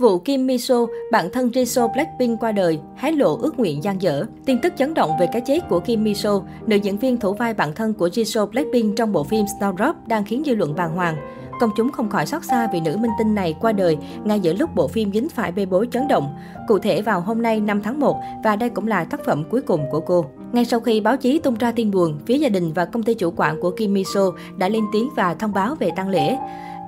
Vụ Kim Miso, bạn thân Jisoo Blackpink qua đời, hé lộ ước nguyện gian dở. Tin tức chấn động về cái chết của Kim Miso, nữ diễn viên thủ vai bạn thân của Jisoo Blackpink trong bộ phim Snowdrop đang khiến dư luận bàng hoàng. Công chúng không khỏi xót xa vì nữ minh tinh này qua đời ngay giữa lúc bộ phim dính phải bê bối chấn động. Cụ thể vào hôm nay 5 tháng 1 và đây cũng là tác phẩm cuối cùng của cô. Ngay sau khi báo chí tung ra tin buồn, phía gia đình và công ty chủ quản của Kim Miso đã lên tiếng và thông báo về tang lễ.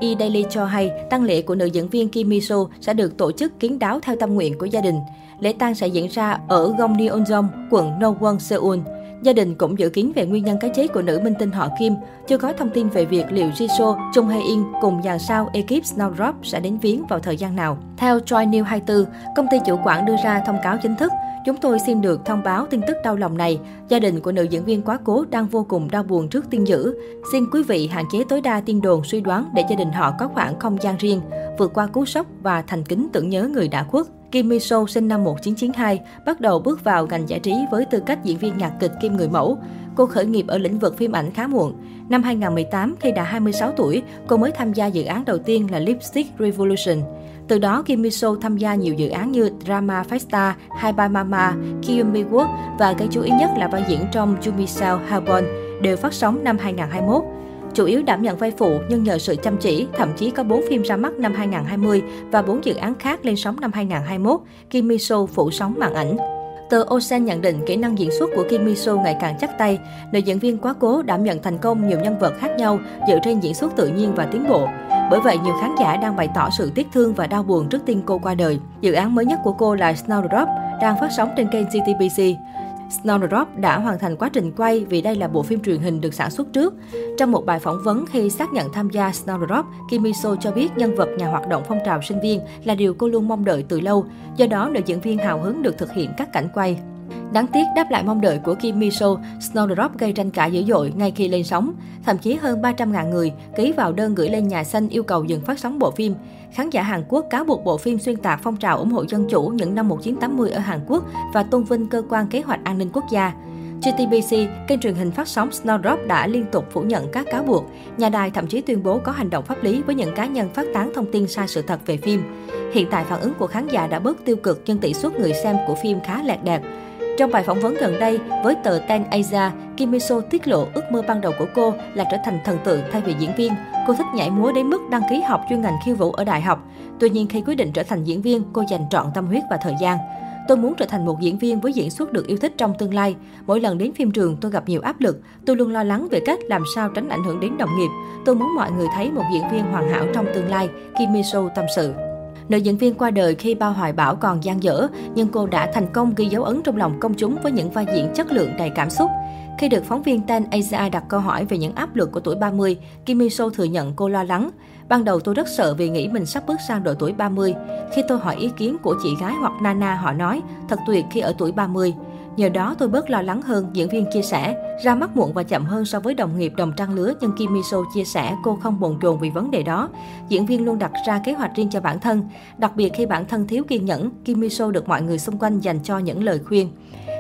E-Daily cho hay tang lễ của nữ diễn viên Kim Miso sẽ được tổ chức kín đáo theo tâm nguyện của gia đình. Lễ tang sẽ diễn ra ở Gongneonjong, quận Nowon, Seoul. Gia đình cũng dự kiến về nguyên nhân cái chết của nữ minh tinh họ Kim. Chưa có thông tin về việc liệu Jisoo, Chung Hae In cùng dàn sao ekip Snowdrop sẽ đến viếng vào thời gian nào. Theo Choi News 24, công ty chủ quản đưa ra thông cáo chính thức. Chúng tôi xin được thông báo tin tức đau lòng này. Gia đình của nữ diễn viên quá cố đang vô cùng đau buồn trước tin dữ. Xin quý vị hạn chế tối đa tin đồn suy đoán để gia đình họ có khoảng không gian riêng, vượt qua cú sốc và thành kính tưởng nhớ người đã khuất. Kim Mi So sinh năm 1992, bắt đầu bước vào ngành giải trí với tư cách diễn viên nhạc kịch kim người mẫu. Cô khởi nghiệp ở lĩnh vực phim ảnh khá muộn. Năm 2018, khi đã 26 tuổi, cô mới tham gia dự án đầu tiên là Lipstick Revolution. Từ đó, Kim Miso tham gia nhiều dự án như Drama Festa, Hai Ba Mama, Kill Me Work và cái chú ý nhất là vai diễn trong Jumisao Habon đều phát sóng năm 2021. Chủ yếu đảm nhận vai phụ nhưng nhờ sự chăm chỉ, thậm chí có 4 phim ra mắt năm 2020 và 4 dự án khác lên sóng năm 2021, Kim Mi So phụ sóng màn ảnh. Tờ Ocean nhận định kỹ năng diễn xuất của Kim Mi ngày càng chắc tay. Nữ diễn viên quá cố đảm nhận thành công nhiều nhân vật khác nhau dựa trên diễn xuất tự nhiên và tiến bộ. Bởi vậy, nhiều khán giả đang bày tỏ sự tiếc thương và đau buồn trước tin cô qua đời. Dự án mới nhất của cô là Snowdrop, đang phát sóng trên kênh CTBC. Snowdrop đã hoàn thành quá trình quay vì đây là bộ phim truyền hình được sản xuất trước. Trong một bài phỏng vấn khi xác nhận tham gia Snowdrop, Kim Miso cho biết nhân vật nhà hoạt động phong trào sinh viên là điều cô luôn mong đợi từ lâu. Do đó, nữ diễn viên hào hứng được thực hiện các cảnh quay. Đáng tiếc đáp lại mong đợi của Kim Mi So, Snowdrop gây tranh cãi dữ dội ngay khi lên sóng. Thậm chí hơn 300.000 người ký vào đơn gửi lên nhà xanh yêu cầu dừng phát sóng bộ phim. Khán giả Hàn Quốc cáo buộc bộ phim xuyên tạc phong trào ủng hộ dân chủ những năm 1980 ở Hàn Quốc và tôn vinh cơ quan kế hoạch an ninh quốc gia. GTBC, kênh truyền hình phát sóng Snowdrop đã liên tục phủ nhận các cáo buộc. Nhà đài thậm chí tuyên bố có hành động pháp lý với những cá nhân phát tán thông tin sai sự thật về phim. Hiện tại phản ứng của khán giả đã bớt tiêu cực nhưng tỷ suất người xem của phim khá lẹt đẹt. Trong bài phỏng vấn gần đây với tờ Ten Asia, Kim Miso tiết lộ ước mơ ban đầu của cô là trở thành thần tượng thay vì diễn viên. Cô thích nhảy múa đến mức đăng ký học chuyên ngành khiêu vũ ở đại học. Tuy nhiên khi quyết định trở thành diễn viên, cô dành trọn tâm huyết và thời gian. Tôi muốn trở thành một diễn viên với diễn xuất được yêu thích trong tương lai. Mỗi lần đến phim trường tôi gặp nhiều áp lực. Tôi luôn lo lắng về cách làm sao tránh ảnh hưởng đến đồng nghiệp. Tôi muốn mọi người thấy một diễn viên hoàn hảo trong tương lai, Kim Miso tâm sự. Nữ diễn viên qua đời khi bao hoài bão còn gian dở, nhưng cô đã thành công ghi dấu ấn trong lòng công chúng với những vai diễn chất lượng đầy cảm xúc. Khi được phóng viên Ten Asia đặt câu hỏi về những áp lực của tuổi 30, Kim Mi So thừa nhận cô lo lắng. Ban đầu tôi rất sợ vì nghĩ mình sắp bước sang độ tuổi 30. Khi tôi hỏi ý kiến của chị gái hoặc Nana, họ nói, thật tuyệt khi ở tuổi 30. Nhờ đó tôi bớt lo lắng hơn, diễn viên chia sẻ. Ra mắt muộn và chậm hơn so với đồng nghiệp đồng trang lứa, nhưng Kim Miso chia sẻ cô không bồn chồn vì vấn đề đó. Diễn viên luôn đặt ra kế hoạch riêng cho bản thân. Đặc biệt khi bản thân thiếu kiên nhẫn, Kim Miso được mọi người xung quanh dành cho những lời khuyên.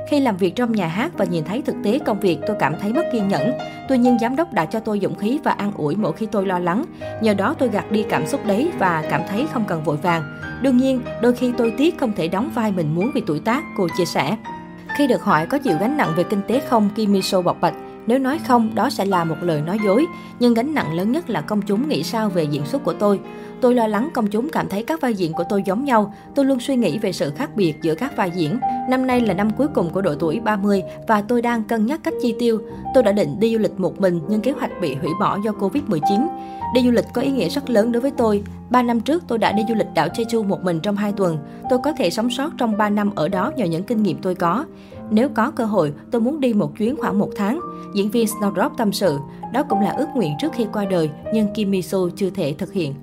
Khi làm việc trong nhà hát và nhìn thấy thực tế công việc, tôi cảm thấy mất kiên nhẫn. Tuy nhiên, giám đốc đã cho tôi dũng khí và an ủi mỗi khi tôi lo lắng. Nhờ đó tôi gạt đi cảm xúc đấy và cảm thấy không cần vội vàng. Đương nhiên, đôi khi tôi tiếc không thể đóng vai mình muốn vì tuổi tác, cô chia sẻ. Khi được hỏi có chịu gánh nặng về kinh tế không, Kim Miso bộc bạch. Nếu nói không, đó sẽ là một lời nói dối. Nhưng gánh nặng lớn nhất là công chúng nghĩ sao về diễn xuất của tôi. Tôi lo lắng công chúng cảm thấy các vai diễn của tôi giống nhau. Tôi luôn suy nghĩ về sự khác biệt giữa các vai diễn. Năm nay là năm cuối cùng của độ tuổi 30 và tôi đang cân nhắc cách chi tiêu. Tôi đã định đi du lịch một mình nhưng kế hoạch bị hủy bỏ do Covid-19. Đi du lịch có ý nghĩa rất lớn đối với tôi. Ba năm trước tôi đã đi du lịch đảo Jeju một mình trong 2 tuần. Tôi có thể sống sót trong 3 năm ở đó nhờ những kinh nghiệm tôi có. Nếu có cơ hội, tôi muốn đi một chuyến khoảng một tháng. Diễn viên Snowdrop tâm sự, đó cũng là ước nguyện trước khi qua đời, nhưng Kim Mi-soo chưa thể thực hiện.